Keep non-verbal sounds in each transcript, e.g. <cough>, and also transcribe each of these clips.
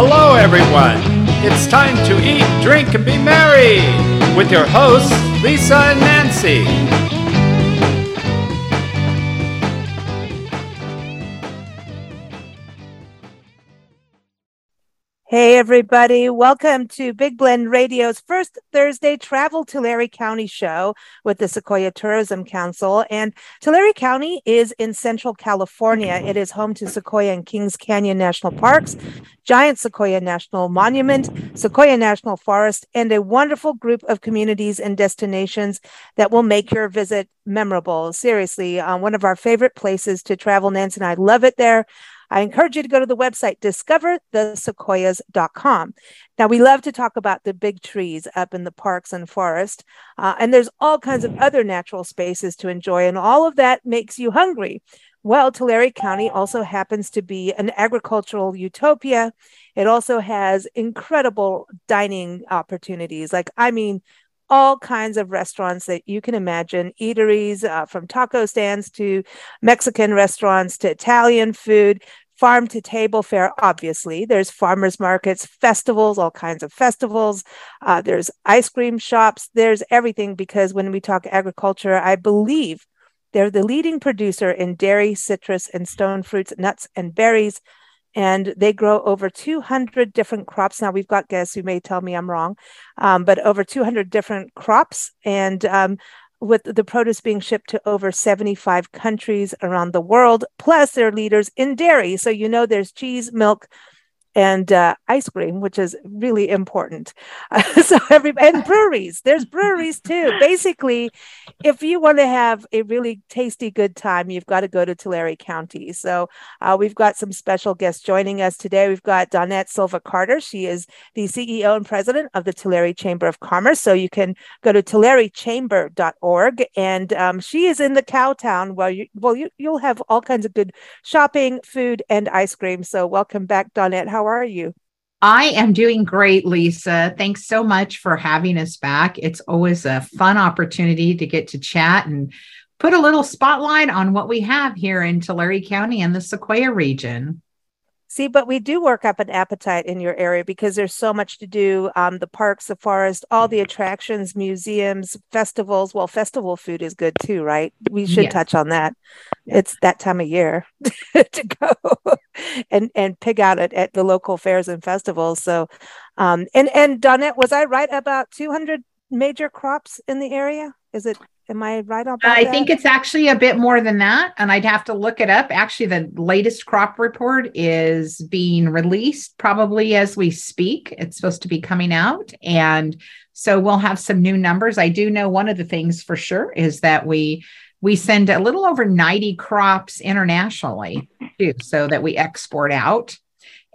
Hello, everyone. It's time to eat, drink, and be merry with your hosts, Lisa and Nancy. Hey, everybody. Welcome to Big Blend Radio's first Thursday Travel Tulare County show with the Sequoia Tourism Council. And Tulare County is in Central California. It is home to Sequoia and Kings Canyon National Parks, Giant Sequoia National Monument, Sequoia National Forest, and a wonderful group of communities and destinations that will make your visit memorable. Seriously, uh, one of our favorite places to travel. Nancy and I love it there. I encourage you to go to the website discoverthesequoias.com. Now, we love to talk about the big trees up in the parks and forest, uh, and there's all kinds of other natural spaces to enjoy, and all of that makes you hungry. Well, Tulare County also happens to be an agricultural utopia. It also has incredible dining opportunities. Like, I mean, all kinds of restaurants that you can imagine eateries uh, from taco stands to Mexican restaurants to Italian food, farm to table fare, obviously. There's farmers markets, festivals, all kinds of festivals. Uh, there's ice cream shops. There's everything because when we talk agriculture, I believe they're the leading producer in dairy, citrus, and stone fruits, nuts, and berries and they grow over 200 different crops. Now, we've got guests who may tell me I'm wrong, um, but over 200 different crops. And um, with the produce being shipped to over 75 countries around the world, plus they're leaders in dairy. So, you know, there's cheese, milk, and uh, ice cream, which is really important. Uh, <laughs> so every and breweries, there's breweries <laughs> too. Basically, if you want to have a really tasty, good time, you've got to go to Tulare County. So uh, we've got some special guests joining us today. We've got Donnette Silva Carter. She is the CEO and president of the Tulare Chamber of Commerce. So you can go to tularechamber.org, and um, she is in the Cowtown. Well, you well you, you'll have all kinds of good shopping, food, and ice cream. So welcome back, Donnette. How are you? I am doing great, Lisa. Thanks so much for having us back. It's always a fun opportunity to get to chat and put a little spotlight on what we have here in Tulare County and the Sequoia region. See, but we do work up an appetite in your area because there's so much to do. Um, the parks, the forest, all the attractions, museums, festivals. Well, festival food is good too, right? We should yes. touch on that. It's that time of year <laughs> to go <laughs> and and pig out at, at the local fairs and festivals. So, um, and and Donnette, was I right about 200 major crops in the area? Is it Am I right on I that? think it's actually a bit more than that. And I'd have to look it up. Actually, the latest crop report is being released probably as we speak. It's supposed to be coming out. And so we'll have some new numbers. I do know one of the things for sure is that we we send a little over 90 crops internationally too, so that we export out.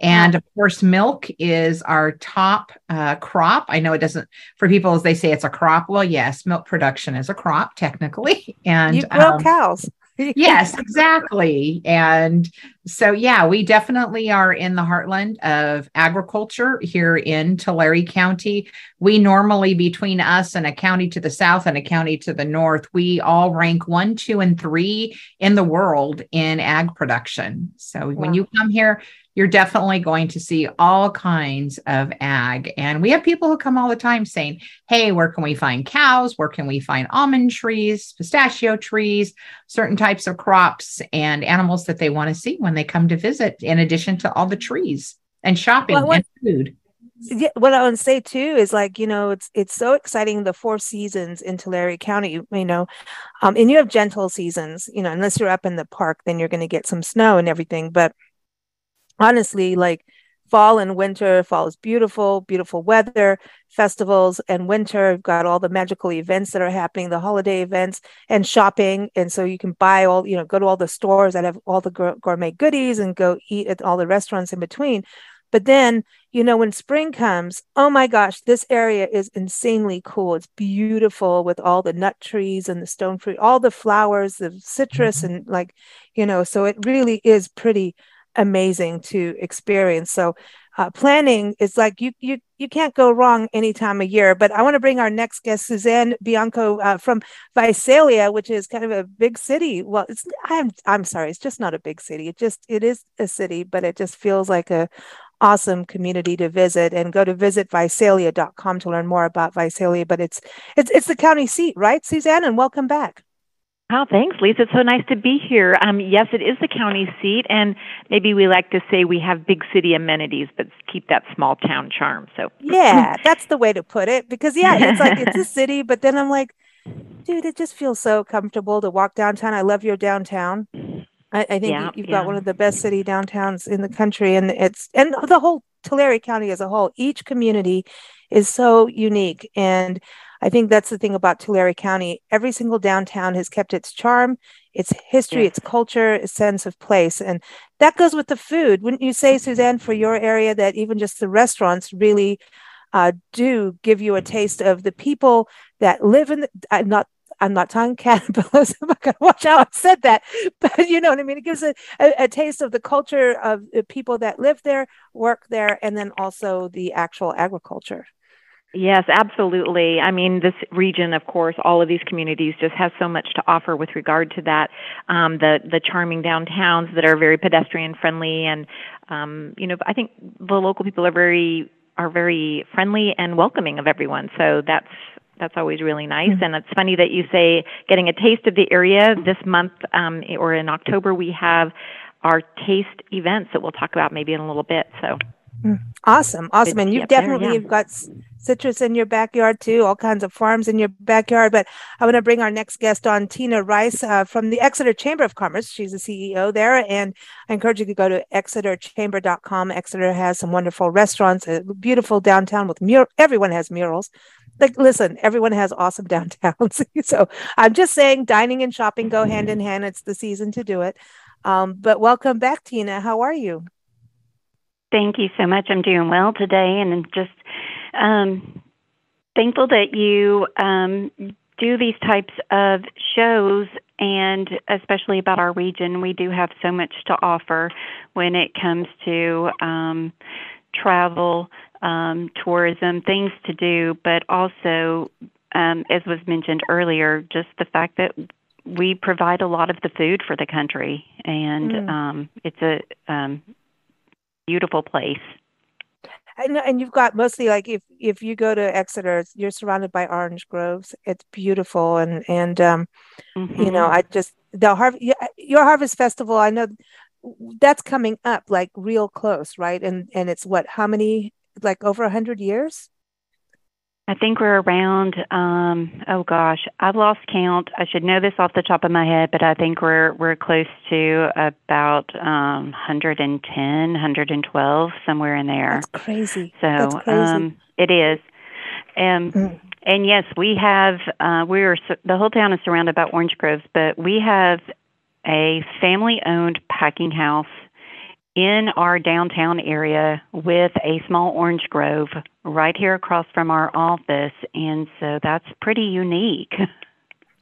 And of course, milk is our top uh, crop. I know it doesn't, for people as they say it's a crop. Well, yes, milk production is a crop technically. <laughs> And you grow um, cows. <laughs> yes, exactly. And so, yeah, we definitely are in the heartland of agriculture here in Tulare County. We normally, between us and a county to the south and a county to the north, we all rank one, two, and three in the world in ag production. So, wow. when you come here, you're definitely going to see all kinds of ag. And we have people who come all the time saying, Hey, where can we find cows? Where can we find almond trees, pistachio trees, certain types of crops and animals that they want to see when they come to visit, in addition to all the trees and shopping well, what, and food? Yeah, what I would say too is like you know it's it's so exciting the four seasons in Tulare County you know, um, and you have gentle seasons you know unless you're up in the park then you're going to get some snow and everything but honestly, like fall and winter, fall is beautiful, beautiful weather, festivals and winter. We've got all the magical events that are happening, the holiday events and shopping. And so you can buy all, you know, go to all the stores that have all the gourmet goodies and go eat at all the restaurants in between. But then, you know, when spring comes, oh my gosh, this area is insanely cool. It's beautiful with all the nut trees and the stone fruit, all the flowers, the citrus, mm-hmm. and like, you know, so it really is pretty amazing to experience. So uh, planning is like you you you can't go wrong any time of year. But I want to bring our next guest, Suzanne Bianco uh, from Visalia, which is kind of a big city. Well, it's I'm I'm sorry, it's just not a big city. It just it is a city, but it just feels like a awesome community to visit and go to visit visalia.com to learn more about Visalia. But it's it's it's the county seat, right, Suzanne? And welcome back. Oh, thanks, Lisa. It's so nice to be here. Um, yes, it is the county seat, and maybe we like to say we have big city amenities, but keep that small town charm. So yeah, <laughs> that's the way to put it. Because yeah, it's like it's a <laughs> city, but then I'm like, dude, it just feels so comfortable to walk downtown. I love your downtown. I, I think yeah, you've yeah. got one of the best city downtowns in the country, and it's and the whole Tulare County as a whole. Each community is so unique, and I think that's the thing about Tulare County. Every single downtown has kept its charm, its history, its culture, its sense of place. And that goes with the food. Wouldn't you say, Suzanne, for your area, that even just the restaurants really uh, do give you a taste of the people that live in the, uh, not I'm not talking cannibalism. <laughs> I'm gonna watch how I said that, <laughs> but you know what I mean. It gives a, a, a, taste of the culture of the people that live there, work there, and then also the actual agriculture. Yes, absolutely. I mean, this region, of course, all of these communities just has so much to offer with regard to that. Um, the the charming downtowns that are very pedestrian friendly, and um, you know, I think the local people are very are very friendly and welcoming of everyone. So that's that's always really nice. Mm-hmm. And it's funny that you say getting a taste of the area this month um, or in October. We have our taste events that we'll talk about maybe in a little bit. So. Awesome, awesome, and you've definitely there, yeah. got citrus in your backyard too, all kinds of farms in your backyard. But I want to bring our next guest on, Tina Rice uh, from the Exeter Chamber of Commerce. She's the CEO there, and I encourage you to go to exeterchamber.com. Exeter has some wonderful restaurants, a beautiful downtown with mur. Everyone has murals. Like, listen, everyone has awesome <laughs> downtowns. <laughs> so I'm just saying, dining and shopping go hand in hand. It's the season to do it. Um, but welcome back, Tina. How are you? Thank you so much. I'm doing well today and I'm just um, thankful that you um, do these types of shows and especially about our region. We do have so much to offer when it comes to um, travel, um, tourism, things to do, but also, um, as was mentioned earlier, just the fact that we provide a lot of the food for the country, and mm. um, it's a um, beautiful place. And, and you've got mostly like if if you go to Exeter, you're surrounded by orange groves. It's beautiful, and and um, mm-hmm. you know, mm-hmm. I just the harvest your harvest festival. I know that's coming up like real close, right? And and it's what how many like over a hundred years? I think we're around. Um, oh gosh, I've lost count. I should know this off the top of my head, but I think we're we're close to about um, 110, 112, somewhere in there. That's crazy. So That's crazy. Um, it is, and mm. and yes, we have. Uh, we are the whole town is surrounded by orange groves, but we have a family-owned packing house in our downtown area with a small orange grove right here across from our office. And so that's pretty unique. <laughs>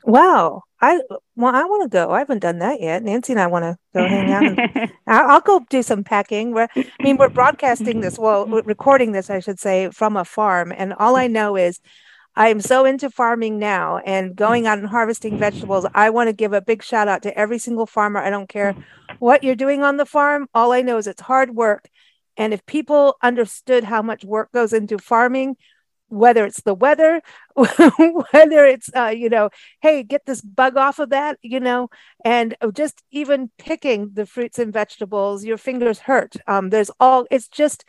Wow. I well, I want to go. I haven't done that yet. Nancy and I want to go hang out. And, <laughs> I'll, go do some packing. I mean, we're broadcasting this, well, recording this, I should say, from a farm, and all I know is I am so into farming now and going out and harvesting vegetables. I want to give a big shout out to every single farmer. I don't care what you're doing on the farm. All I know is it's hard work. And if people understood how much work goes into farming, whether it's the weather, <laughs> whether it's, uh, you know, hey, get this bug off of that, you know, and just even picking the fruits and vegetables, your fingers hurt. Um, there's all, it's just,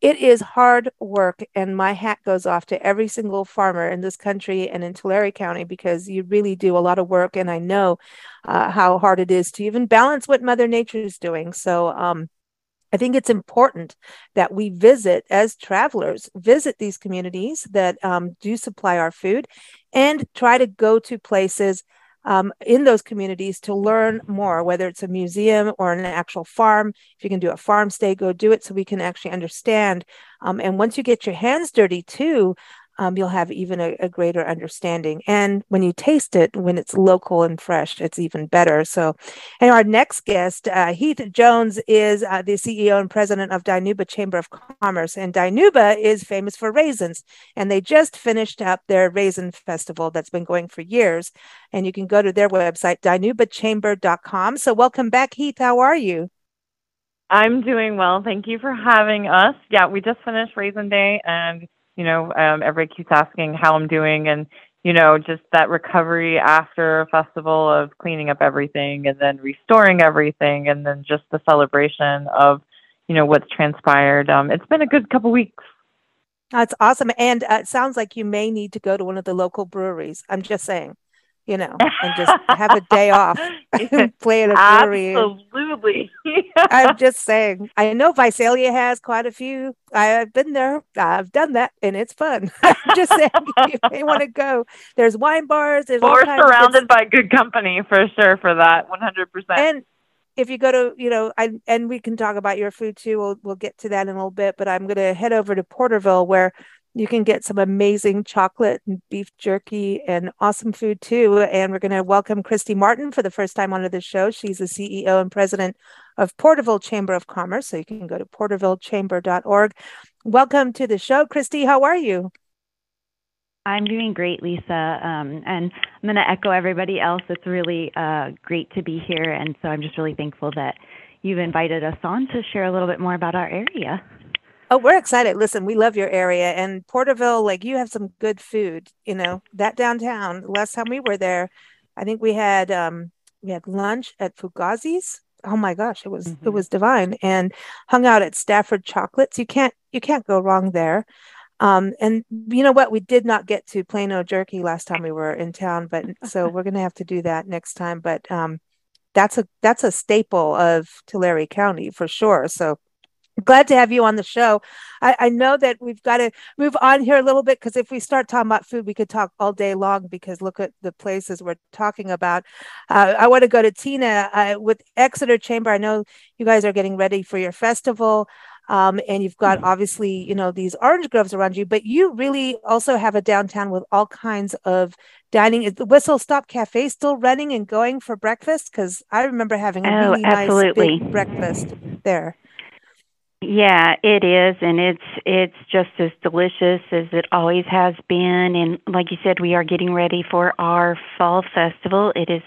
it is hard work and my hat goes off to every single farmer in this country and in tulare county because you really do a lot of work and i know uh, how hard it is to even balance what mother nature is doing. So um, i think it's important that we visit as travelers visit these communities that um, do supply our food and try to go to places um, in those communities to learn more, whether it's a museum or an actual farm. If you can do a farm stay, go do it so we can actually understand. Um, and once you get your hands dirty too, um, you'll have even a, a, greater understanding. And when you taste it, when it's local and fresh, it's even better. So, and our next guest, uh, Heathe Jones, is uh, the CEO and president of Dinuba Chamber of Commerce. And Dinuba is famous for raisins. And they just finished up their raisin festival that's been going for years. And you can go to their website, dinubachamber.com. So, welcome back, Heathe. How are you? I'm doing well. Thank you for having us. Yeah, we just finished Raisin Day, and you know, um, everybody keeps asking how I'm doing, and you know, just that recovery after a festival of cleaning up everything and then restoring everything, and then just the celebration of you know what's transpired. Um, it's been a good couple weeks. That's awesome, and uh, it sounds like you may need to go to one of the local breweries. I'm just saying you know, and just have a day off <laughs> <laughs> and play at a brewery. Absolutely. <laughs> I'm just saying. I know Visalia has quite a few. I've been there. I've done that, and it's fun. I'm just saying, you may want to go. There's wine bars. There's we're surrounded by good company for sure for that. 100. percent And if you go to, you know, I and we can talk about your food too. We'll we'll get to that in a little bit. But I'm going to head over to Porterville where you can get some amazing chocolate and beef jerky and awesome food too. And we're going to welcome Kristy Martin for the first time onto the show. She's the CEO and president of Porterville Chamber of Commerce. So you can go to portervillechamber.org. Welcome to the show, Kristy. How are you? I'm doing great, Lisa. Um, and I'm going to echo everybody else. It's really uh, great to be here. And so I'm just really thankful that you've invited us on to share a little bit more about our area. Oh, we're excited. Listen, we love your area and Porterville, like you have some good food, you know, that downtown. Last time we were there, I think we had um we had lunch at Fugazi's. Oh my gosh, it was mm-hmm. it was divine and hung out at Stafford Chocolates. You can't you can't go wrong there. Um, and you know what? We did not get to Plano Jerky last time we were in town, but so <laughs> we're gonna have to do that next time. But um, that's a that's a staple of Tulare County for sure. So glad to have you on the show. I, I know that we've got to move on here a little bit because if we start talking about food, we could talk all day long because look at the places we're talking about. Uh, I want to go to Tina uh, with Exeter Chamber. I know you guys are getting ready for your festival. Um, and you've got mm-hmm. obviously, you know, these orange groves around you, but you really also have a downtown with all kinds of dining. Is the Whistle Stop Cafe still running and going for breakfast? Because I remember having a oh, really absolutely. nice breakfast there. Yeah, it is, and it's it's just as delicious as it always has been. And like you said, we are getting ready for our fall festival. It is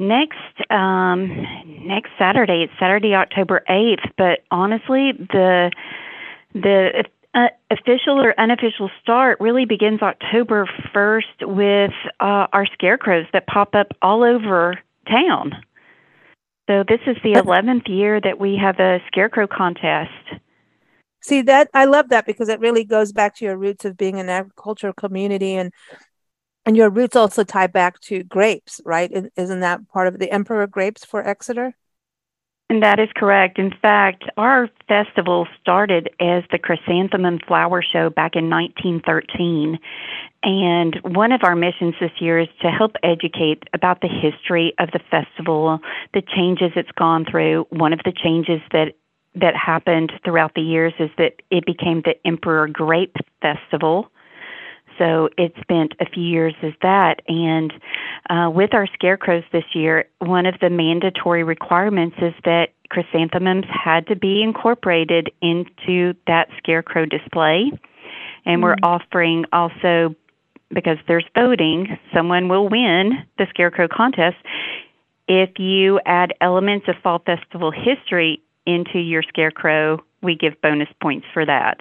next um next Saturday. It's Saturday, October eighth. But honestly, the the uh, official or unofficial start really begins October first with uh, our scarecrows that pop up all over town. So this is the 11th year that we have a scarecrow contest. See that I love that because it really goes back to your roots of being an agricultural community and and your roots also tie back to grapes, right? Isn't that part of the emperor grapes for Exeter? And that is correct. In fact, our festival started as the Chrysanthemum Flower Show back in 1913. And one of our missions this year is to help educate about the history of the festival, the changes it's gone through. One of the changes that that happened throughout the years is that it became the Emperor Grape Festival. So it spent a few years as that. And uh, with our scarecrows this year, one of the mandatory requirements is that chrysanthemums had to be incorporated into that scarecrow display. And mm-hmm. we're offering also, because there's voting, someone will win the scarecrow contest if you add elements of fall festival history into your scarecrow. We give bonus points for that.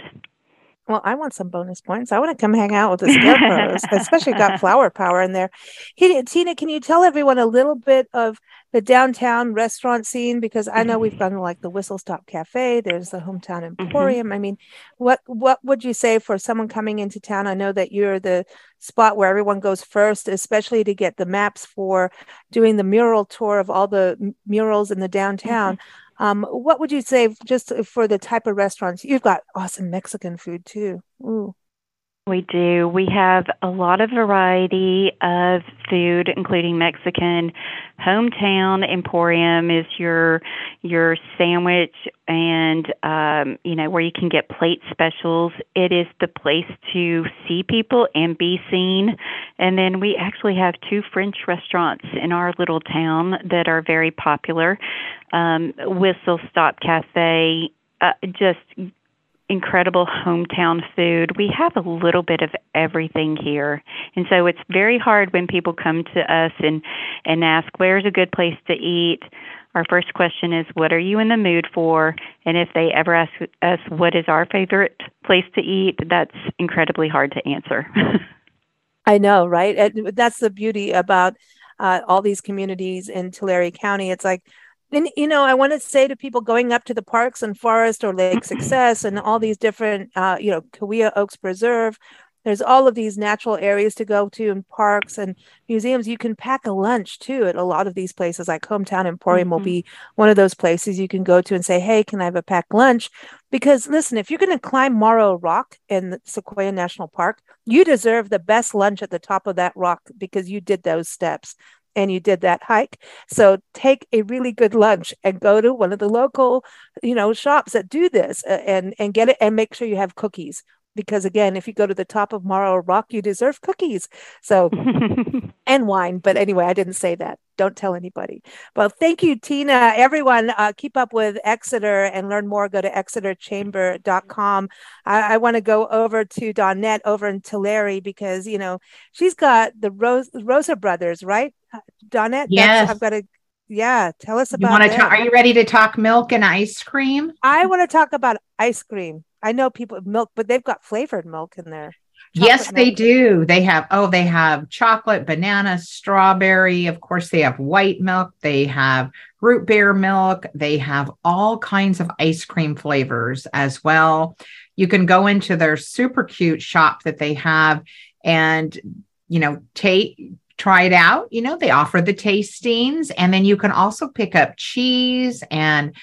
Well, I want some bonus points. I want to come hang out with the <laughs> scarecrows, especially got flower power in there. Tina, can you tell everyone a little bit of the downtown restaurant scene? Because I know we've gone to like the Whistle Stop Cafe. There's the Hometown mm-hmm. Emporium. Mm-hmm. I mean, what what would you say for someone coming into town? I know that you're the spot where everyone goes first, especially to get the maps for doing the mural tour of all the murals in the downtown. Mm-hmm. Um, what would you say just for the type of restaurants? You've got awesome Mexican food too. Ooh. We do. We have a lot of variety of food, including Mexican. Hometown Emporium is your your sandwich, and um, you know where you can get plate specials. It is the place to see people and be seen. And then we actually have two French restaurants in our little town that are very popular. Um, Whistle Stop Cafe, uh, just incredible hometown food. We have a little bit of everything here. And so it's very hard when people come to us and and ask where's a good place to eat. Our first question is What are you in the mood for? And if they ever ask us what is our favorite place to eat, that's incredibly hard to answer. <laughs> I know, right? That's the beauty about uh, all these communities in Tulare County. It's like, and you know, I want to say to people going up to the parks and forest or Lake Success and all these different, uh, you know, Kaweah Oaks Preserve there's all of these natural areas to go to and parks and museums. You can pack a lunch too at a lot of these places like hometown emporium mm-hmm. will be one of those places you can go to and say hey can i have a packed lunch? Because listen if you're going to climb Moro rock in sequoia national park you deserve the best lunch at the top of that rock because you did those steps and you did that hike. So take a really good lunch and go to one of the local you know shops that do this and and get it and make sure you have cookies. Because again if you go to the top of Moro rock you deserve cookies. So <laughs> and wine. But anyway i didn't say that. Don't tell anybody. Well thank you tina. Everyone uh, keep up with exeter and learn more. Go to exeterchamber.com i, I want to go over to Donnette over in tulare because you know she's got the Rose, rosa brothers right uh, it? yes i've got to yeah tell us about you want to talk are you ready to talk milk and ice cream i want to talk about ice cream I know people milk, but they've got flavored milk in there. yes, milk. they do. They have, oh, they have chocolate, banana, strawberry. Of course, they have white milk. They have root beer milk. They have all kinds of ice cream flavors as well. You can go into their super cute shop that they have and, you know, take, try it out. You know, they offer the tastings and then you can also pick up cheese and,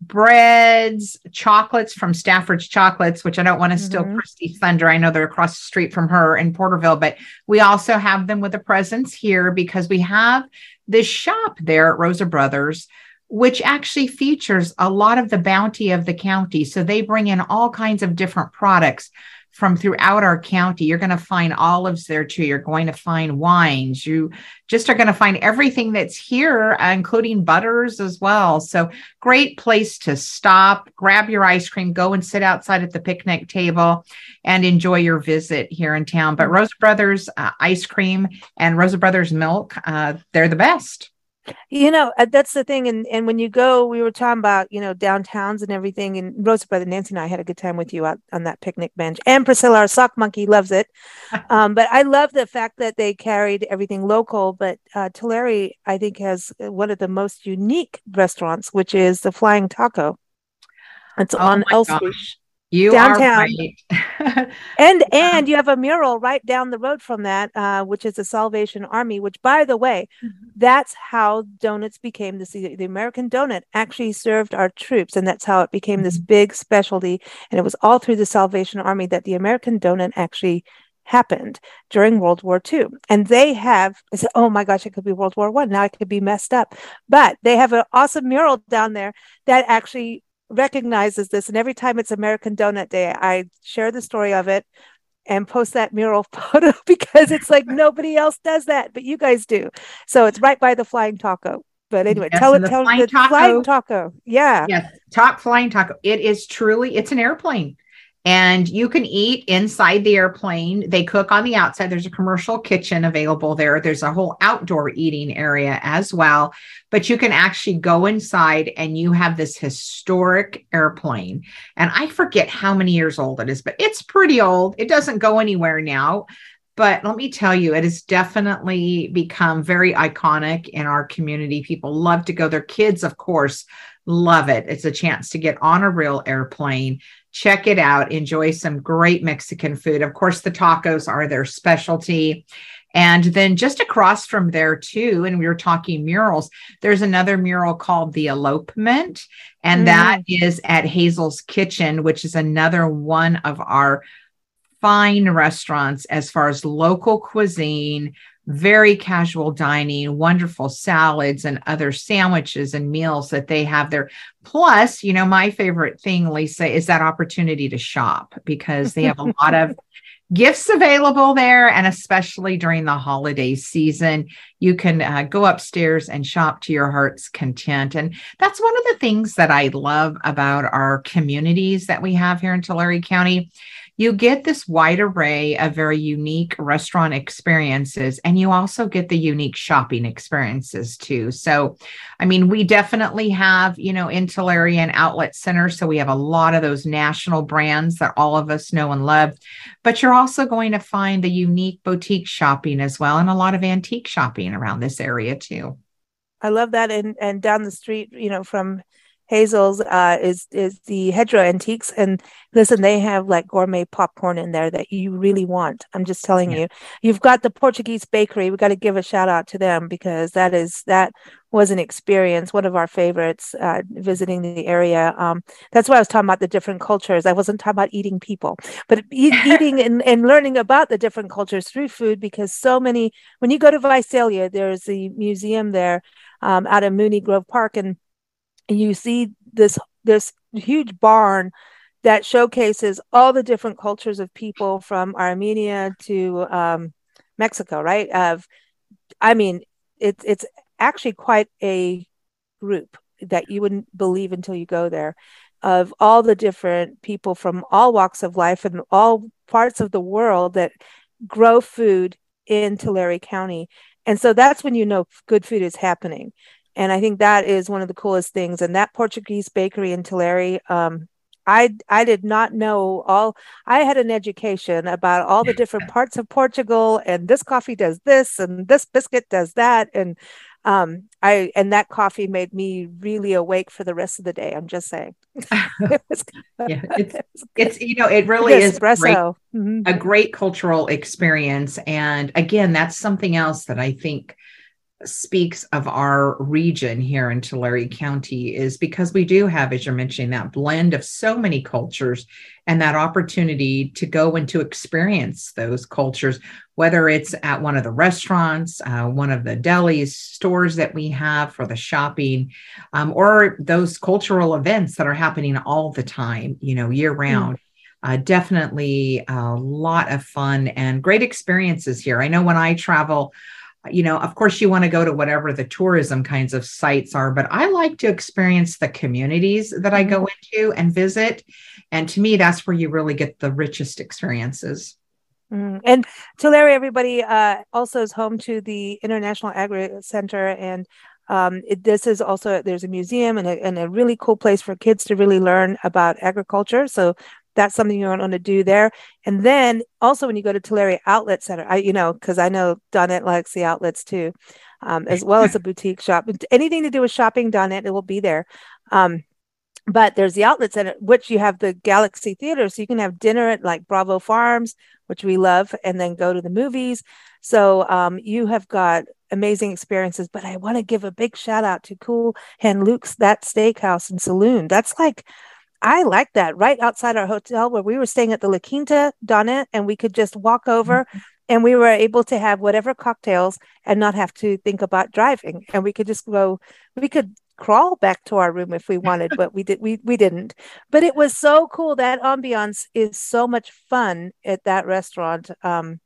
breads, chocolates from Stafford's Chocolates, which I don't want to mm-hmm. steal Kristy Thunder. I know they're across the street from her in Porterville, but we also have them with a presence here because we have this shop there at Rosa Brothers, which actually features a lot of the bounty of the county. So they bring in all kinds of different products from throughout our county. You're going to find olives there too. You're going to find wines. You just are going to find everything that's here, uh, including butters as well. So, great place to stop, grab your ice cream, go and sit outside at the picnic table and enjoy your visit here in town. But Rosa Brothers uh, ice cream and Rosa Brothers milk, uh, they're the best. You know, uh, that's the thing. And and when you go, we were talking about, you know, downtowns and everything. And Rosa, brother Nancy and I had a good time with you out on that picnic bench. And Priscilla, our sock monkey, loves it. <laughs> um, but I love the fact that they carried everything local. But uh, Tulare, I think, has one of the most unique restaurants, which is the Flying Taco. It's oh on L Street. You downtown. Right. <laughs> and and you have a mural right down the road from that, uh, which is the Salvation Army. Which, by the way, mm-hmm. that's how donuts became the the American donut actually served our troops, and that's how it became mm-hmm. this big specialty. And it was all through the Salvation Army that the American donut actually happened during World War II. And they have, I said, oh my gosh, it could be World War One. Now it could be messed up. But they have an awesome mural down there that actually recognizes this. And every time it's American Donut Day, I share the story of it and post that mural <laughs> photo <laughs> because it's like nobody else does that, but you guys do. So it's right by the Flying Taco. But anyway, yes, tell it, tell the taco, flying taco. Yeah. Yes. Top flying taco. It is truly, it's an airplane and you can eat inside the airplane. They cook on the outside. There's a commercial kitchen available there. There's a whole outdoor eating area as well, but you can actually go inside and you have this historic airplane. And I forget how many years old it is, but it's pretty old. It doesn't go anywhere now. But let me tell you, it has definitely become very iconic in our community. People love to go. Their kids, of course, love it. It's a chance to get on a real airplane check it out. Enjoy some great Mexican food. Of course, the tacos are their specialty. And then just across from there, too, and we were talking murals, there's another mural called The Elopement. And mm. that is at Hazel's Kitchen, which is another one of our fine restaurants as far as local cuisine, very casual dining, wonderful salads and other sandwiches and meals that they have there. Plus, you know, my favorite thing, Lisa, is that opportunity to shop because they have a lot of <laughs> gifts available there. And especially during the holiday season, you can uh, go upstairs and shop to your heart's content. And that's one of the things that I love about our communities that we have here in Tulare County you get this wide array of very unique restaurant experiences, and you also get the unique shopping experiences too. So, I mean, we definitely have, you know, in outlet center. So we have a lot of those national brands that all of us know and love. But you're also going to find the unique boutique shopping as well, and a lot of antique shopping around this area too. I love that. And and down the street, you know, from Hazel's uh, is is the Hedgerow Antiques, and listen, they have like gourmet popcorn in there that you really want. I'm just telling yeah. you. You've got the Portuguese bakery. We got to give a shout out to them because that is that was an experience. One of our favorites uh, visiting the area. Um, that's why I was talking about the different cultures. I wasn't talking about eating people, but eat, <laughs> eating and, and learning about the different cultures through food because so many. When you go to Visalia, there's a museum there um, out of Mooney Grove Park and you see this this huge barn that showcases all the different cultures of people from Armenia to um, Mexico, right? Of, I mean, it's it's actually quite a group that you wouldn't believe until you go there, of all the different people from all walks of life and all parts of the world that grow food in Tulare County. And so that's when you know good food is happening and I think that is one of the coolest things. And that Portuguese bakery in Tulare, um, I I did not know all. I had an education about all the different <laughs> parts of Portugal, and this coffee does this, and this biscuit does that, and um, I and that coffee made me really awake for the rest of the day. I'm just saying. <laughs> it <laughs> yeah, it's, it's you know it really is great, mm-hmm. a great cultural experience, and again, that's something else that I think speaks of our region here in Tulare County is because we do have, as you're mentioning, that blend of so many cultures and that opportunity to go and to experience those cultures, whether it's at one of the restaurants, uh, one of the delis, stores that we have for the shopping, um, or those cultural events that are happening all the time, you know, year round. Mm. Uh, definitely a lot of fun and great experiences here. I know when I travel, you know, of course, you want to go to whatever the tourism kinds of sites are, but I like to experience the communities that I go mm-hmm. into and visit. And to me, that's where you really get the richest experiences. Mm. And Tulare, everybody, uh, also is home to the International Agri Center. And um, it, this is also, there's a museum and a, and a really cool place for kids to really learn about agriculture. So that's something you want to do there. And then also when you go to Tulare Outlet Center, I you know because I know Donnette likes the outlets too, um, as well as a <laughs> boutique shop. Anything to do with shopping, Donnette, it will be there. Um, but there's the outlet center, which you have the Galaxy Theater, so you can have dinner at like Bravo Farms, which we love, and then go to the movies. So um, you have got amazing experiences. But I want to give a big shout out to Cool Hand Luke's that steakhouse and saloon. That's like I like that right outside our hotel where we were staying at the La Quinta, Donna, and we could just walk over mm-hmm. and we were able to have whatever cocktails and not have to think about driving. And we could just go, we could crawl back to our room if we wanted, but we did we we didn't. But it was so cool. That ambiance is so much fun at that restaurant. Um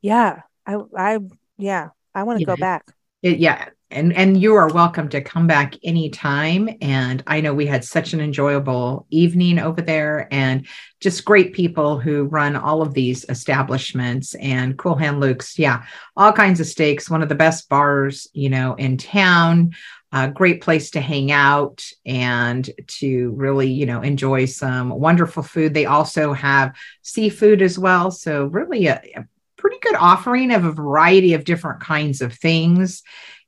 yeah, I I yeah, I want to yeah. go back. It, yeah, and and you are welcome to come back anytime. And i know we had such an enjoyable evening over there and just great people who run all of these establishments and cool hand luke's. Yeah all kinds of steaks one of the best bars you know in town a great place to hang out and to really you know enjoy some wonderful food. They also have seafood as well. So really a, a pretty good offering of a variety of different kinds of things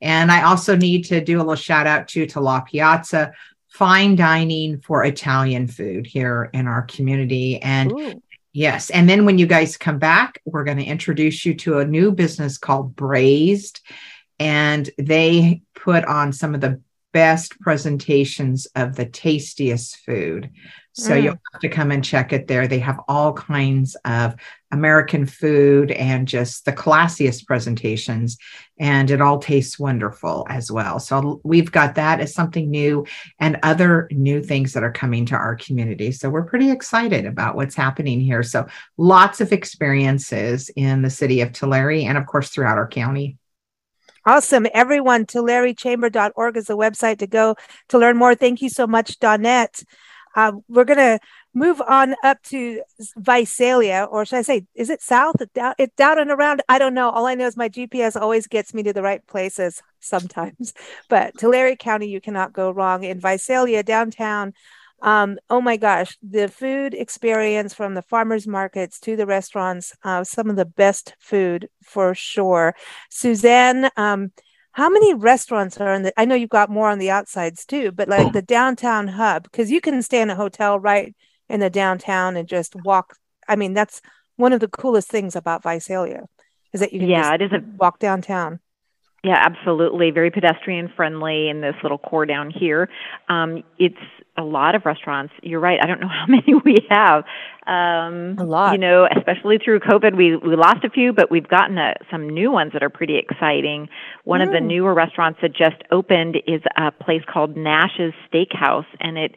and I also need to do a little shout out to, to La Piazza, fine dining for Italian food here in our community. And Ooh. yes, and then when you guys come back, we're going to introduce you to a new business called Braised. And they put on some of the best presentations of the tastiest food. So mm. you'll have to come and check it there. They have all kinds of American food and just the classiest presentations. And it all tastes wonderful as well. So we've got that as something new and other new things that are coming to our community. So we're pretty excited about what's happening here. So lots of experiences in the city of Tulare and, of course, throughout our county. Awesome. Everyone, tularechamber.org is the website to go to learn more. Thank you so much, Donnette. Uh, we're going to move on up to Visalia, or should I say, is it south? It's down, and around. I don't know. All I know is my GPS always gets me to the right places <laughs> sometimes. But Tulare County, you cannot go wrong. In Visalia, downtown, um, oh my gosh, the food experience from the farmers markets to the restaurants, uh, some of the best food for sure. Suzanne, um, how many restaurants are in the i know you've got more on the outsides too but like the downtown hub because you can stay in a hotel right in the downtown and just walk i mean that's one of the coolest things about visalia is that you can yeah it is a walk downtown. Yeah absolutely. Very pedestrian friendly in this little core down here. Um, it's a lot of restaurants. You're right. I don't know <laughs> how many we have. Um, a lot. You know, especially through COVID, we we lost a few, but we've gotten a, some new ones that are pretty exciting. One mm. of the mm. newer restaurants that just opened is a place called Nash's Steakhouse, and it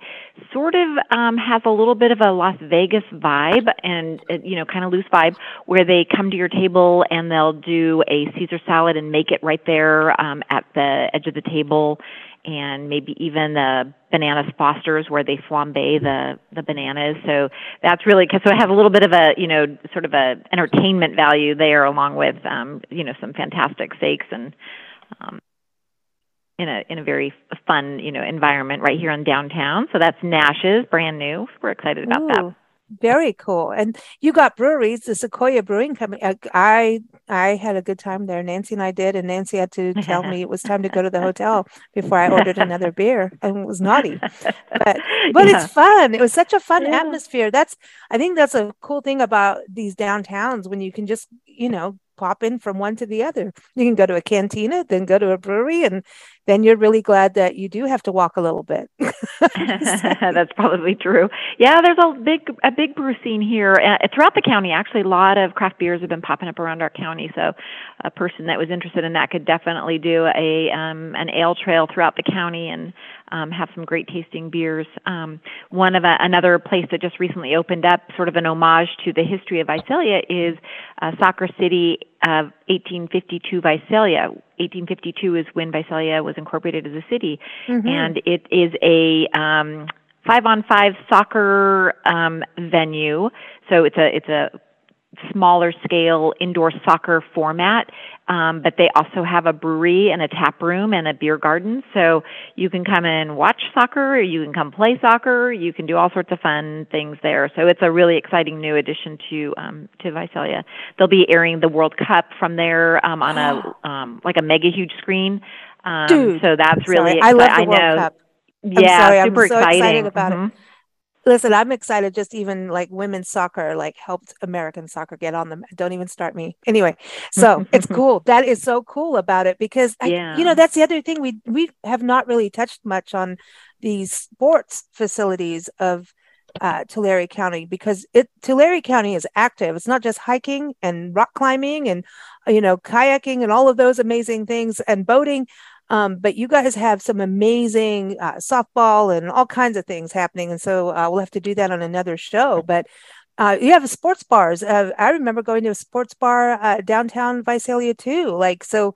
sort of um, has a little bit of a Las Vegas vibe, and uh, you know, kind of loose vibe, where they come to your table and they'll do a Caesar salad and make it right there um, at the edge of the table and maybe even the bananas Fosters where they flambe the the bananas. So that's really cause so it has a little bit of a you know sort of a entertainment value there, along with um, you know some fantastic steaks and um, in a in a very fun you know environment right here in downtown. So that's Nash's, brand new. We're excited about Ooh. that. Very cool. And you got breweries, the Sequoia Brewing Company. Uh, I I had a good time there. Nancy and I did, and Nancy had to tell me it was time to go to the hotel before I ordered another beer, and it was naughty. But <laughs> but yeah. it's fun. It was such a fun yeah. atmosphere. That's I think that's a cool thing about these downtowns when you can just you know pop in from one to the other. You can go to a cantina, then go to a brewery, and then you're really glad that you do have to walk a little bit. <laughs> <laughs> That's probably true. Yeah, there's a big a big brew scene here uh, throughout the county. Actually, a lot of craft beers have been popping up around our county. So, a person that was interested in that could definitely do a um, an ale trail throughout the county and um, have some great tasting beers. Um, one of a, another place that just recently opened up, sort of an homage to the history of Visalia, is uh, Soccer City of 1852 Visalia. 1852 is when Visalia was incorporated as a city, mm-hmm. and it is a um, five on five soccer um, venue. So it's a it's a smaller scale indoor soccer format, um, but they also have a brewery and a tap room and a beer garden. So you can come and watch soccer, or you can come play soccer. You can do all sorts of fun things there. So it's a really exciting new addition to um, to Visalia. They'll be airing the World Cup from there um, on a <gasps> um, like a mega huge screen. Um, Dude, so that's really exci- I love the World Cup. yeah, sorry, super I'm so exciting. excited about mm-hmm. it listen i'm excited just even like women's soccer like helped american soccer get on them don't even start me anyway so it's <laughs> cool that is so cool about it because yeah. I, you know that's the other thing we we have not really touched much on these sports facilities of uh, Tulare County because it Tulare County is active. It's not just hiking and rock climbing and you know kayaking and all of those amazing things and boating. Um, but you guys have some amazing uh, softball and all kinds of things happening. And so uh, we'll have to do that on another show. But uh, you have sports bars. Uh, I remember going to a sports bar uh, downtown Visalia too. Like, so,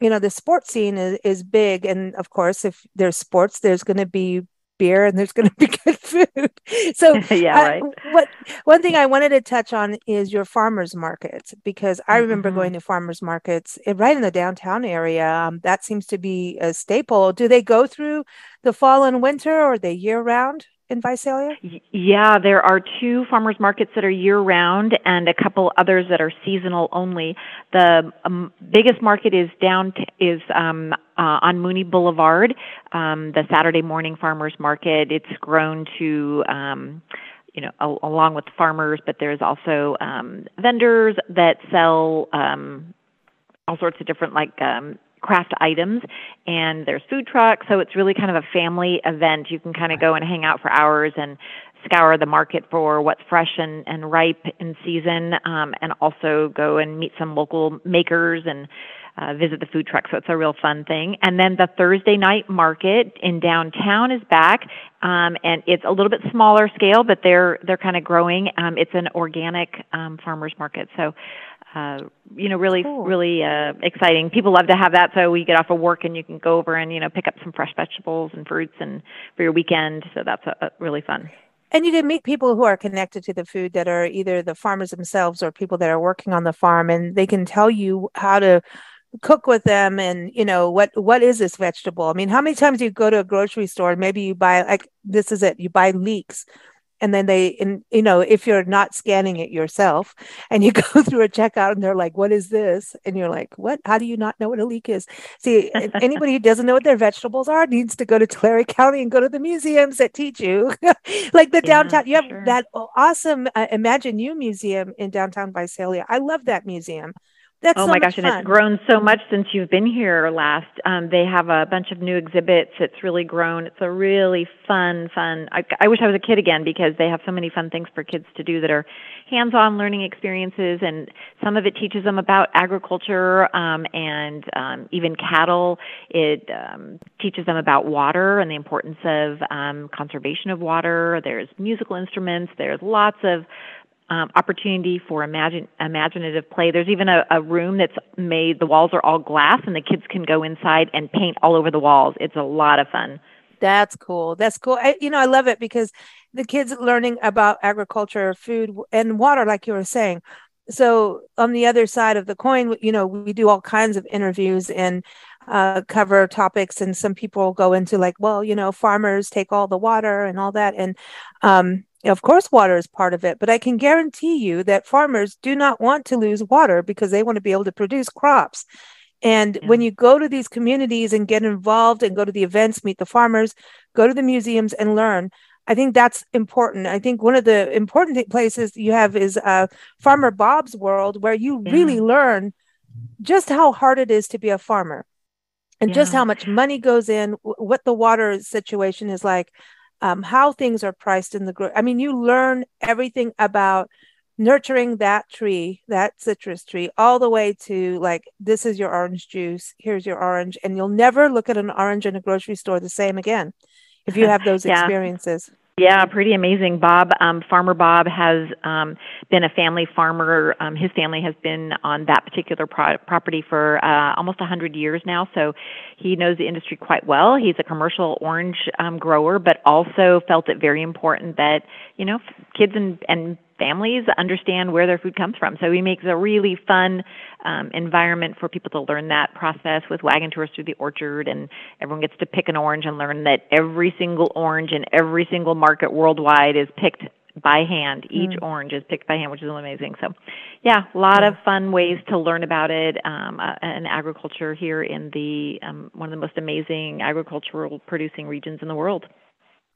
you know, the sports scene is, is big. And of course, if there's sports, there's going to be beer and there's going <laughs> to be good food. So, <laughs> yeah, right. what one thing I wanted to touch on is your farmers markets because I remember mm-hmm. going to farmers markets eh, right in the downtown area. Um, that seems to be a staple. Do they go through the fall and winter, or are they year round? in Visalia? Yeah, there are two farmers markets that are year round and a couple others that are seasonal only. The um, biggest market is down t- is um, uh, on Mooney Boulevard, um, the Saturday morning farmers market. It's grown to um, you know, a- along with farmers, but there's also um, vendors that sell um, all sorts of different like um, craft items. And there's food trucks. So it's really kind of a family event. You can kind of go and hang out for hours and scour the market for what's fresh and, and ripe in season um, and also go and meet some local makers and uh, visit the food truck so it's a real fun thing and then the thursday night market in downtown is back um, and it's a little bit smaller scale but they're they're kind of growing um, it's an organic um, farmers market so uh, you know, really, cool. really uh, exciting. People love to have that. So we get off of work and you can go over and you know pick up some fresh vegetables and fruits and for your weekend. So that's a, a really fun. And you can meet people who are connected to the food that are either the farmers themselves or people that are working on the farm and they can tell you how to cook with them and you know what what is this vegetable? I mean how many times do you go to a grocery store and maybe you buy like this is it you buy leeks and then they and you know if you're not scanning it yourself and you <laughs> go through a checkout and they're like what is this? and you're like what? How do you not know what a leek is? See <laughs> anybody who doesn't know what their vegetables are needs to go to tulare county and go to the museums that teach you. <laughs> Like the yeah, downtown you have sure. that awesome uh, ImagineU museum in downtown visalia. I love that museum that's oh so my gosh, fun. and it's grown so much since you've been here last. Um, they have a bunch of new exhibits. It's really grown. It's a really fun, fun. I, I wish I was a kid again because they have so many fun things for kids to do that are hands-on learning experiences, and some of it teaches them about agriculture um, and um, even cattle. It um, teaches them about water and the importance of um, conservation of water. There's musical instruments. There's lots of um, opportunity for imagine, imaginative play. There's even a, a room that's made, the walls are all glass, and the kids can go inside and paint all over the walls. It's a lot of fun. That's cool. That's cool. I, you know, I love it because the kids learning about agriculture, food, and water, like you were saying. So on the other side of the coin, you know, we do all kinds of interviews and uh, cover topics, and some people go into like, well, you know, farmers take all the water and all that, and um, of course, water is part of it, but I can guarantee you that farmers do not want to lose water because they want to be able to produce crops. And yeah. when you go to these communities and get involved and go to the events, meet the farmers, go to the museums and learn, I think that's important. I think one of the important places you have is uh, Farmer Bob's World, where you yeah. really learn just how hard it is to be a farmer and yeah. just how much money goes in, what the water situation is like um, how things are priced in the group. I mean, you learn everything about nurturing that tree, that citrus tree, all the way to like, this is your orange juice, here's your orange. And you'll never look at an orange in a grocery store the same again if you <laughs> have those yeah. experiences. Yeah, pretty amazing. Bob, um, Farmer Bob, has um, been a family farmer. Um, his family has been on that particular pro- property for uh, almost 100 years now, so he knows the industry quite well. He's a commercial orange um, grower, but also felt it very important that you know kids and, and families understand where their food comes from. So he makes a really fun um, environment for people to learn that process with wagon tours through the orchard, and everyone gets to pick an orange and learn that every single orange in every single market worldwide is picked by hand. Each mm. orange is picked by hand, which is amazing. So, yeah, a lot of fun ways to learn about it um, uh, and agriculture here in the um, one of the most amazing agricultural producing regions in the world.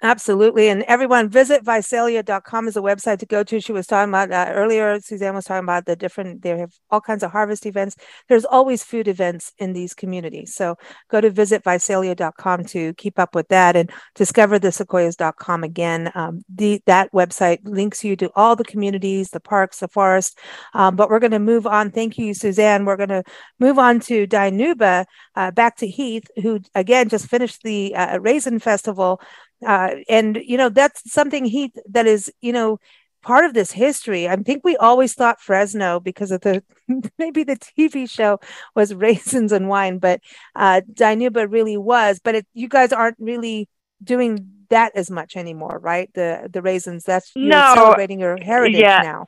Absolutely. And everyone visit visalia.com is a website to go to. She was talking about earlier, Suzanne was talking about the different, they have all kinds of harvest events. There's always food events in these communities. So go to visit visalia.com to keep up with that and discover the sequoias.com again. Um, the, that website links you to all the communities, the parks, the forest. Um, but we're going to move on. Thank you, Suzanne. We're going to move on to Dinuba, uh, back to Heathe, who again just finished the uh, Raisin Festival uh, and you know that's something he that is you know part of this history. I think we always thought Fresno because of the <laughs> maybe the TV show was raisins and wine, but uh, Dinuba really was. But it, you guys aren't really doing that as much anymore, right? The the raisins. That's you're no, celebrating your heritage yeah. now.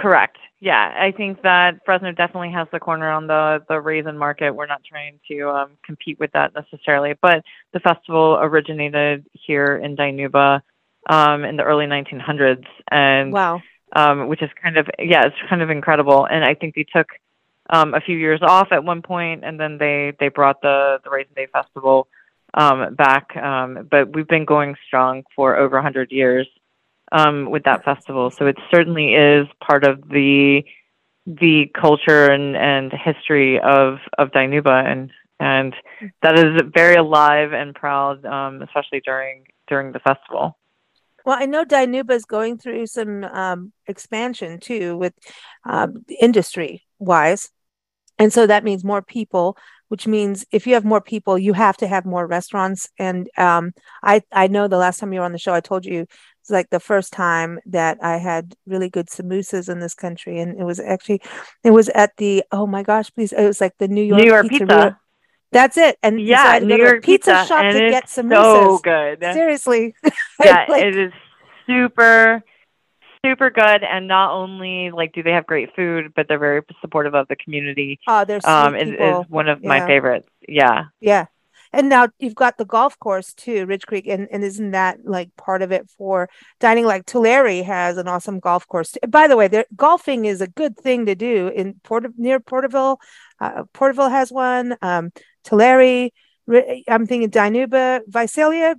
Correct. Yeah, I think that Fresno definitely has the corner on the the raisin market. We're not trying to um, compete with that necessarily, but the festival originated here in Dinuba um, in the early 1900s, and wow, um, which is kind of yeah, it's kind of incredible. And I think they took um, a few years off at one point, and then they they brought the the Raisin Day Festival um, back. Um, but we've been going strong for over 100 years um, with that festival. So it certainly is part of the the culture and, and history of of Dinuba, and and that is very alive and proud, um, especially during during the festival. Well, I know Dinuba is going through some um, expansion too, with um, industry wise, and so that means more people which means if you have more people, you have to have more restaurants. And um, I I know the last time you were on the show, I told you it's like the first time that I had really good samosas in this country, and it was actually it was at the oh my gosh, please, it was like the New York New York Pizza. pizza. That's it. And yeah, New York pizza, pizza shop to get samosas. So good. Seriously. <laughs> Yeah, like, it is super super good and not only like do they have great food but they're very supportive of the community Oh, they're um is, is one of my favorites yeah Yeah. And now you've got the golf course too, Ridge Creek, and, and isn't that like part of it for dining? Like Tulare has an awesome golf course. By the way, there golfing is a good thing to do in Port near Porterville. Uh, Porterville has one. Um, Tulare, I'm thinking Dinuba, Visalia.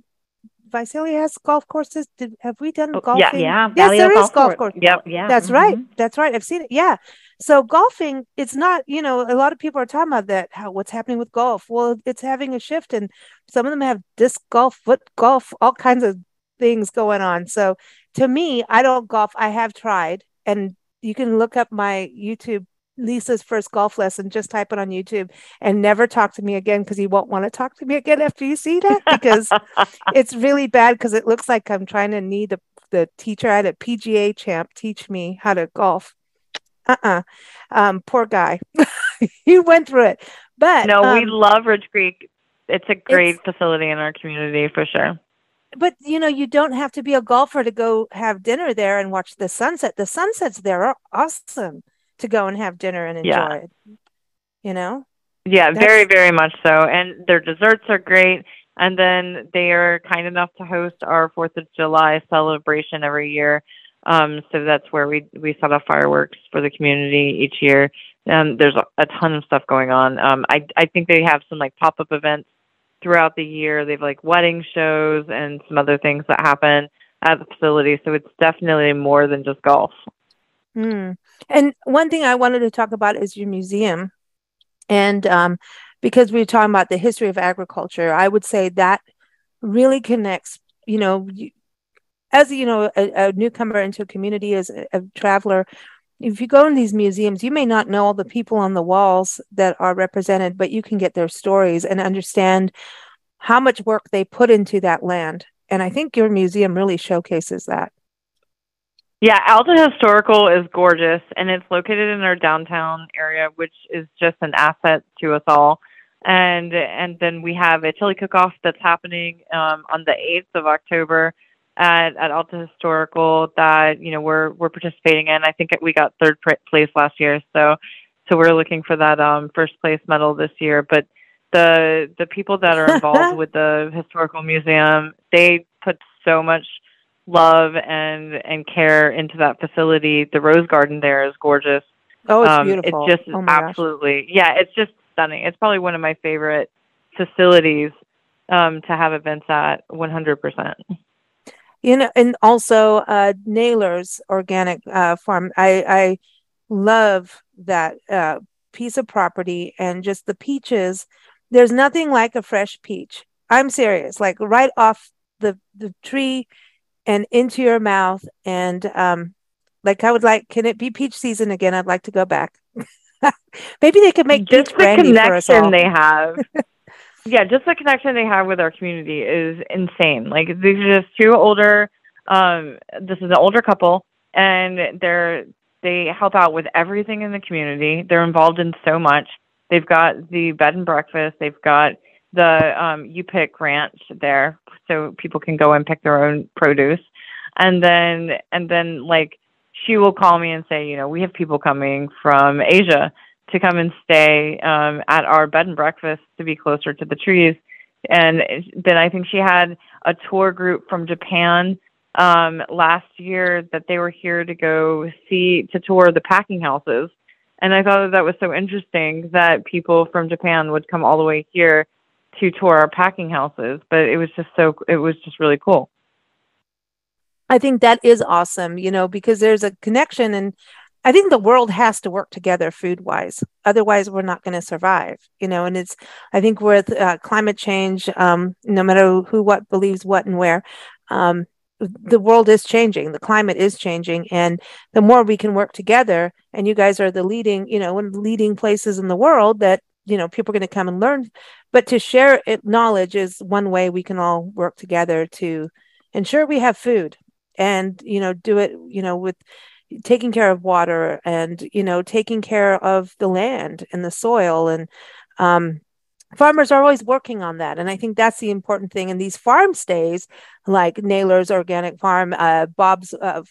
Visalia has golf courses. Did have we done Oh, golfing? yeah Yes, Valley there Oak golf Course. course. yep Yeah. That's right. mhm. That's right. I've seen it. Yeah. So golfing, it's not, you know, a lot of people are talking about that, how what's happening with golf. Well, it's having a shift and some of them have disc golf, foot golf, all kinds of things going on. So to me, I don't golf. I have tried and you can look up my YouTube Lisa's first golf lesson, just type it on YouTube and never talk to me again because you won't want to talk to me again after you see that because <laughs> it's really bad because it looks like I'm trying to need the, the teacher. I had a PGA champ teach me how to golf. Uh-uh. Um, poor guy. <laughs> he went through it. But no we um, love ridge creek it's a great It's- facility in our community for sure but you know, you don't have to be a golfer to go have dinner there and watch the sunset. The sunsets there are awesome to go and have dinner and enjoy Yeah. it. You know? Yeah, very, very much so. And their desserts are great. And then they are kind enough to host our Fourth of July celebration every year. Um, so that's where we we set off fireworks for the community each year. Um, there's a, ton of stuff going on. Um, I I think they have some like pop up events throughout the year. They've like wedding shows and some other things that happen at the facility. So it's definitely more than just golf. Hmm. And one thing I wanted to talk about is your museum. And um, because we are talking about the history of agriculture, I would say that really connects, you know, as you know, a, a newcomer into a community, as a, a traveler, if you go in these museums, you may not know all the people on the walls that are represented, but you can get their stories and understand how much work they put into that land. And I think your museum really showcases that. Yeah, Alta Historical is gorgeous and it's located in our downtown area, which is just an asset to us all. And and then we have a chili cook-off that's happening um, on the 8th of October at, at Alta Historical that you know we're we're participating in. I think we got third place last year, so so we're looking for that um, first place medal this year. But the the people that are involved <laughs> with the historical museum, they put so much love and and care into that facility. The rose garden there is gorgeous. Oh, it's Um, beautiful. It's just oh my gosh. absolutely, yeah, it's just stunning. It's probably one of my favorite facilities um, to have events at. One hundred percent. You know, and also uh Naylor's organic uh farm. I I love that uh piece of property and just the peaches. There's nothing like a fresh peach. I'm serious. Like right off the the tree and into your mouth and um like I would like can it be peach season again? I'd like to go back. <laughs> Maybe they could make just peach the brandy for us all. they have. <laughs> yeah, just the connection they have with our community is insane. Like these are just two older. Um, this is an older couple, and they're they help out with everything in the community. They're involved in so much. They've got the bed and breakfast. They've got the um, you pick ranch there, so people can go and pick their own produce. And then and then like she will call me and say, you know, we have people coming from Asia to come and stay um, at our bed and breakfast to be closer to the trees. And then I think she had a tour group from Japan um, last year that they were here to go see to tour the packing houses. And I thought that, that was so interesting that people from Japan would come all the way here to tour our packing houses. But it was just so it was just really cool. I think that is awesome, you know, because there's a connection and I think the world has to work together food wise. Otherwise, we're not going to survive, you know. And it's, I think, with uh, climate change, um, no matter who, what believes what and where, um, the world is changing. The climate is changing. And the more we can work together, and you guys are the leading, you know, one leading places in the world that, you know, people are going to come and learn. But to share it, knowledge is one way we can all work together to ensure we have food and you know do it you know with taking care of water and you know taking care of the land and the soil. And um farmers are always working on that. And i think that's the important thing and these farm stays like naylor's organic farm uh, bob's uh,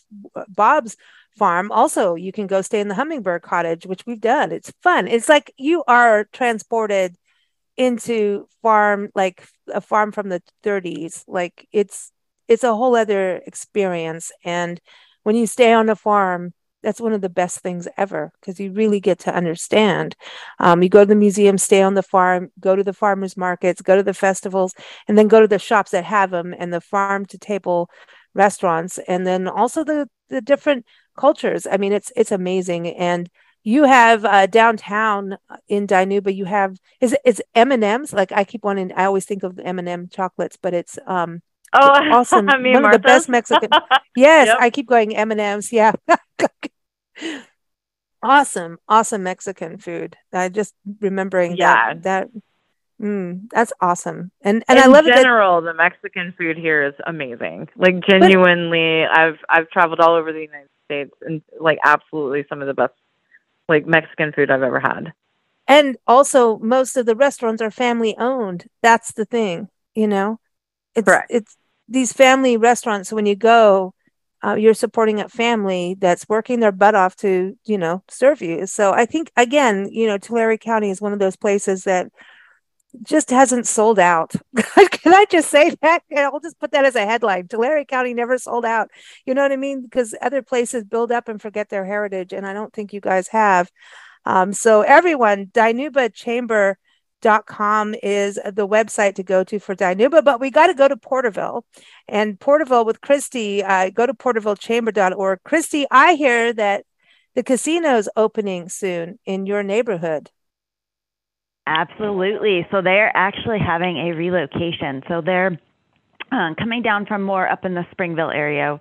bob's farm. Also you can go stay in the hummingbird cottage which we've done. It's fun. It's like you are transported into farm like a farm from the 30s like it's it's a whole other experience. And when you stay on a farm that's one of the best things ever because you really get to understand. Um, you go to the museum, stay on the farm, go to the farmers markets, go to the festivals, and then go to the shops that have them and the farm to table restaurants, and then also the the different cultures. I mean, it's it's amazing. And you have uh, downtown in Dinuba. You have is it's M and M's. Like I keep wanting. I always think of M and M chocolates, but it's um Oh, awesome! <laughs> One of the best Mexican. <laughs> Yes, Yep. I keep going M and M's. Yeah, <laughs> awesome, awesome Mexican food. I just remembering Yeah. that. That mm, that's awesome, and and in I love it. That, general, the Mexican food here is amazing. Like genuinely, I've I've traveled all over the United States and like absolutely some of the best like Mexican food I've ever had. and also most of the restaurants are family owned. That's the thing, you know. It's Correct. it's these family restaurants. So When you go, uh, you're supporting a family that's working their butt off to you know serve you. So I think again, you know, Tulare County is one of those places that just hasn't sold out. <laughs> Can I just say that? I'll just put that as a headline. Tulare County never sold out. You know what I mean? Because other places build up and forget their heritage, and I don't think you guys have. Um, so everyone, dinubachamber.com is the website to go to for Dinuba, but we got to go to Porterville and Porterville with Kristy. Uh, go to portervillechamber.org. Kristy, I hear that the casino's opening soon in your neighborhood. Absolutely. So they're actually having a relocation. So they're um, coming down from more up in the Springville area,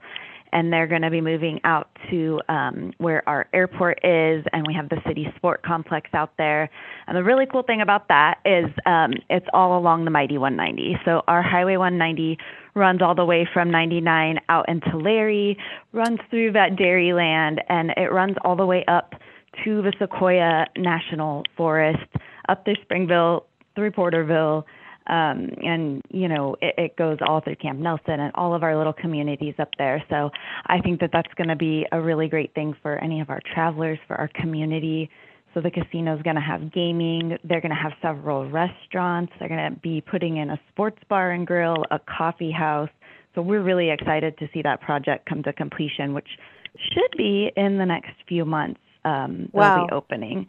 and they're going to be moving out to um, where our airport is, and we have the city sport complex out there. And the really cool thing about that is um, it's all along the mighty 190. So our Highway 190 runs all the way from 99 out into Larry, runs through that Dairyland, and it runs all the way up to the Sequoia National Forest, up through Springville, through Porterville, um, and you know it, it goes all through Camp Nelson and all of our little communities up there. So I think that that's going to be a really great thing for any of our travelers, for our community. So the casino is going to have gaming. They're going to have several restaurants. They're going to be putting in a sports bar and grill, a coffee house. So we're really excited to see that project come to completion, which should be in the next few months. Um, they'll be opening.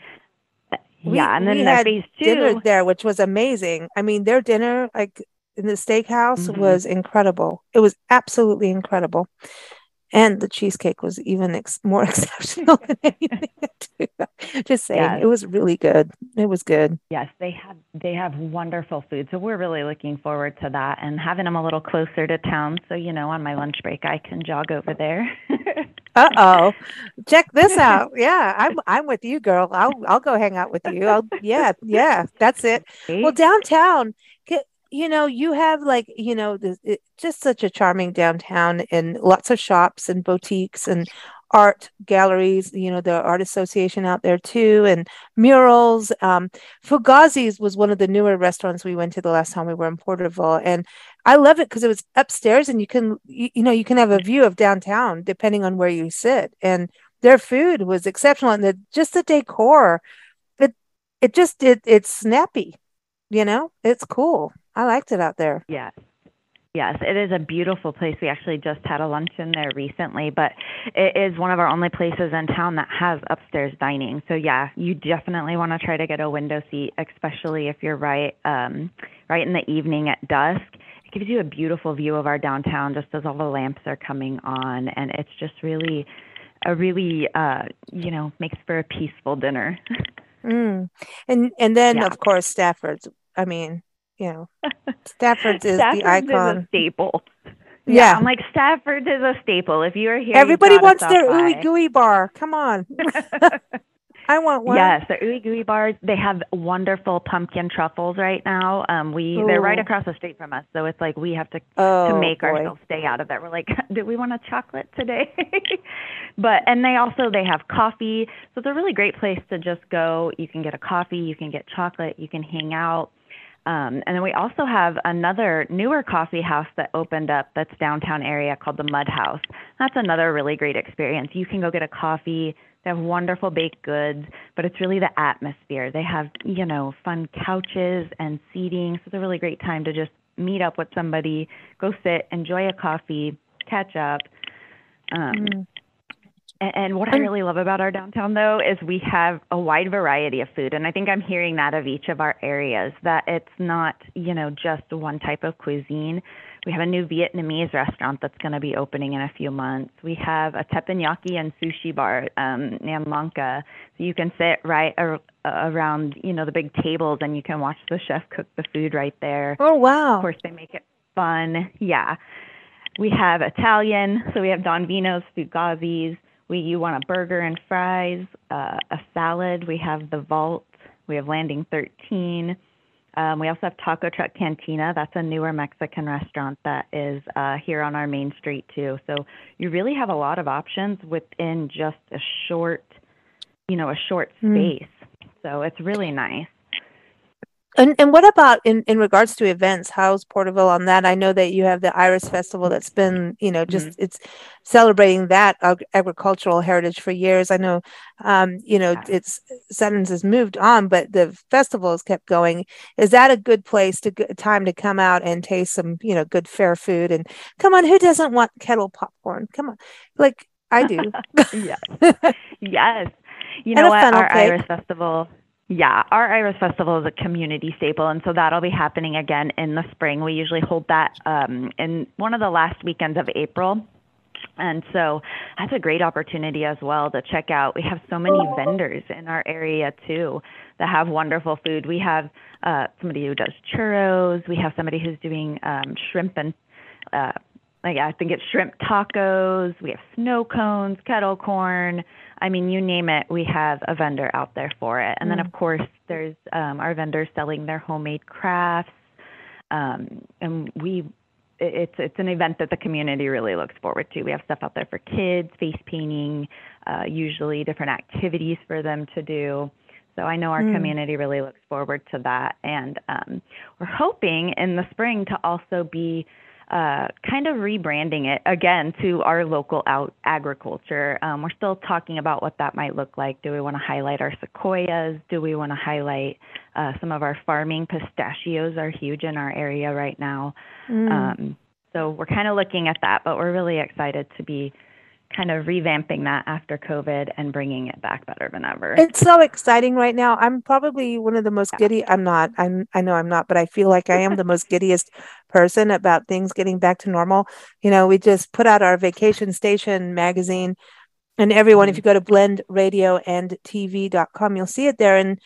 We- yeah, and then had phase two. dinner there, which was amazing. I mean, their dinner, like in the steakhouse, Mhm. was incredible. It was absolutely incredible. And the cheesecake was even ex- <laughs> more exceptional than <laughs> anything. <laughs> Just saying, Yes. it was really good. It was good. Yes, they have they have wonderful food. So we're really looking forward to that and having them a little closer to town. So you know, on my lunch break, I can jog over there. Uh oh, check this <laughs> out. Yeah, I'm I'm with you, girl. I'll I'll go hang out with you. I'll yeah yeah. That's it. Well, downtown, you know, you have like, you know, the, it, just such a charming downtown and lots of shops and boutiques and art galleries, you know, the art association out there too, and murals. Um, Fugazzi's was one of the newer restaurants we went to the last time we were in Porterville. And I love it because it was upstairs and you can, you, you know, you can have a view of downtown depending on where you sit. And their food was exceptional. And the, just the decor, it, it just, it, it's snappy you know it's cool i liked it out there Yes. Yes, it is a beautiful place. We actually just had a luncheon there recently, but it is one of our only places in town that has upstairs dining. So yeah, you definitely want to try to get a window seat, especially if you're right um right in the evening at dusk. It gives you a beautiful view of our downtown just as all the lamps are coming on and it's just really a really uh you know, makes for a peaceful dinner. <laughs> mm. and and then Yeah. of course stafford's i mean you <laughs> know stafford's is Stafford's the icon is a staple. yeah, I'm like Stafford is a staple. If you are here, everybody wants their by. ooey gooey bar come on <laughs> <laughs> i want one Yes, the ooey gooey bars. They have wonderful pumpkin truffles right now. Um, we they're right across the street from us, so it's like we have to oh to make boy. ourselves stay out of it. We're like, do we want a chocolate today? but and they also they have coffee, so it's a really great place to just go. You can get a coffee, you can get chocolate, you can hang out. Um, and then we also have another newer coffee house that opened up that's downtown area called the Mud House. That's another really great experience. You can go get a coffee. They have wonderful baked goods, but it's really the atmosphere. They have, you know, fun couches and seating. So it's a really great time to just meet up with somebody, go sit, enjoy a coffee, catch up. Um, mm. And what I really love about our downtown, though, is we have a wide variety of food. And I think I'm hearing that of each of our areas, that it's not, you know, just one type of cuisine. We have a new Vietnamese restaurant that's going to be opening in a few months. We have a teppanyaki and sushi bar, um, Nam Lanka. So you can sit right ar- around, you know, the big tables and you can watch the chef cook the food right there. Oh, wow. Of course, they make it fun. Yeah. We have Italian, so we have Don Vino's Fugazzi's. We you want a burger and fries, uh, a salad. We have the Vault. We have Landing 13. Um, we also have Taco Truck Cantina. That's a newer Mexican restaurant that is uh, here on our main street too. So you really have a lot of options within just a short, you know, a short hmm. space. Mm. So it's really nice. And and what about in in regards to events? How's Porterville on that? I know that you have the Iris Festival that's been, you know, just mm-hmm. it's celebrating that ag- agricultural heritage for years. I know, um, you know, it's Suttons has moved on, but the festival has kept going. Is that a good place to time to come out and taste some, you know, good fair food? And come on, who doesn't want kettle popcorn? Come on, like I do. <laughs> yes, yes. You <laughs> know what? Our cake. Iris Festival yeah, our Iris Festival is a community staple, and so that'll be happening again in the spring. We usually hold that um, in one of the last weekends of April. And so that's a great opportunity as well to check out. We have so many vendors in our area too that have wonderful food. We have uh, somebody who does churros. We have somebody who's doing um, shrimp and uh, like I think it's shrimp tacos. We have snow cones, kettle corn. I mean, you name it, we have a vendor out there for it. And mm. then, of course, there's um, our vendors selling their homemade crafts. Um, and we, it's it's an event that the community really looks forward to. We have stuff out there for kids, face painting, uh, usually different activities for them to do. So I know our mm. community really looks forward to that, and um, we're hoping in the spring to also be uh, kind of rebranding it again to our local out agriculture. Um, we're still talking about what that might look like. Do we want to highlight our sequoias? Do we want to highlight uh, some of our farming? Pistachios are huge in our area right now. Mm. Um, so we're kind of looking at that, but we're really excited to be kind of revamping that after COVID and bringing it back better than ever. It's so exciting right now. I'm probably one of the most giddy. I'm not. I'm. I know I'm not, but I feel like I am the most <laughs> giddiest person about things getting back to normal. You know, we just put out our vacation station magazine, and everyone, if mm-hmm. you go to Blend Radio and TV.com, you'll see it there. And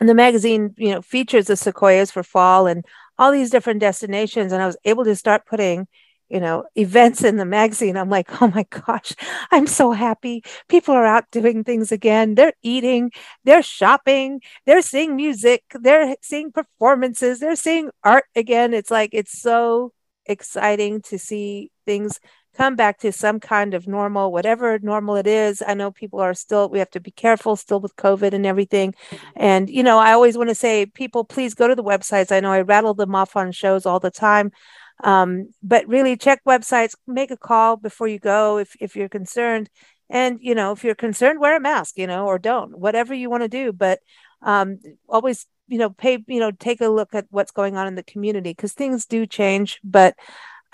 and the magazine, you know, features the sequoias for fall and all these different destinations. And I was able to start putting you know events in the magazine i'm like oh my gosh i'm so happy. People are out doing things again. They're eating they're shopping they're seeing music they're seeing performances they're seeing art again. It's like it's so exciting to see things come back to some kind of normal whatever normal it is. I know people are still we have to be careful still with covid and everything. And you know i always want to say people please go to the websites. I know i rattle them off on shows all the time um, but really check websites, make a call before you go if, if you're concerned. And, you know, if you're concerned, wear a mask, you know, or don't, whatever you want to do. But um, always, you know, pay, you know, take a look at what's going on in the community because things do change. But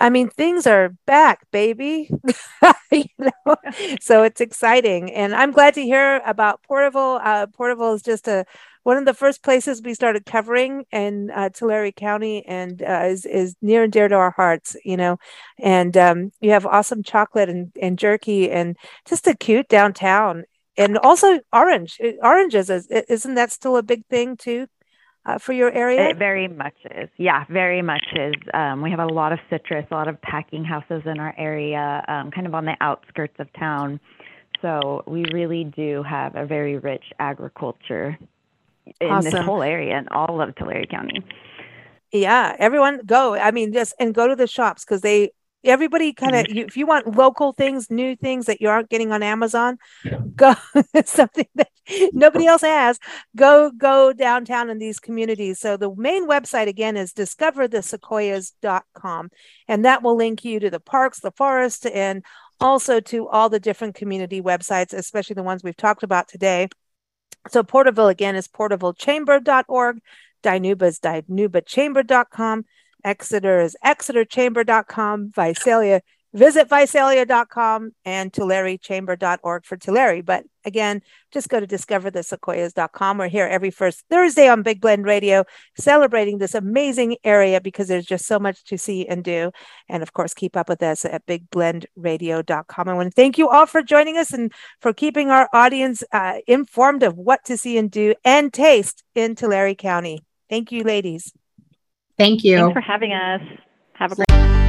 I mean, things are back, baby. <laughs> you know, <laughs> so it's exciting, and I'm glad to hear about Portable. Uh, Porterville is just a one of the first places we started covering in uh, Tulare County and uh, is, is near and dear to our hearts, you know. And um, you have awesome chocolate and, and jerky and just a cute downtown. And also orange. Oranges, is, isn't that still a big thing too? Uh, for your area? It very much is. Yeah, very much is. Um, we have a lot of citrus, a lot of packing houses in our area, um, kind of on the outskirts of town. So we really do have a very rich agriculture in awesome. this whole area and all of Tulare County. Yeah, everyone go. I mean, just and go to the shops because they everybody kind mm-hmm. of, if you want local things, new things that you aren't getting on Amazon, go <laughs> something that nobody else has. Go go downtown in these communities. So the main website again is discoverthesequoias.com, and that will link you to the parks, the forest, and also to all the different community websites, especially the ones we've talked about today. So Porterville again is portervillechamber.org. Dinuba is dinubachamber.com. Exeter is exeterchamber.com. Visalia visit visalia.com and tularechamber.org for Tulare. But again, just go to discoverthesequoias.com. We're here every first Thursday on Big Blend Radio, celebrating this amazing area because there's just so much to see and do. And of course, keep up with us at bigblendradio.com. I want to thank you all for joining us and for keeping our audience uh, informed of what to see and do and taste in Tulare County. Thank you, ladies. Thank you. Thanks for having us. Have a great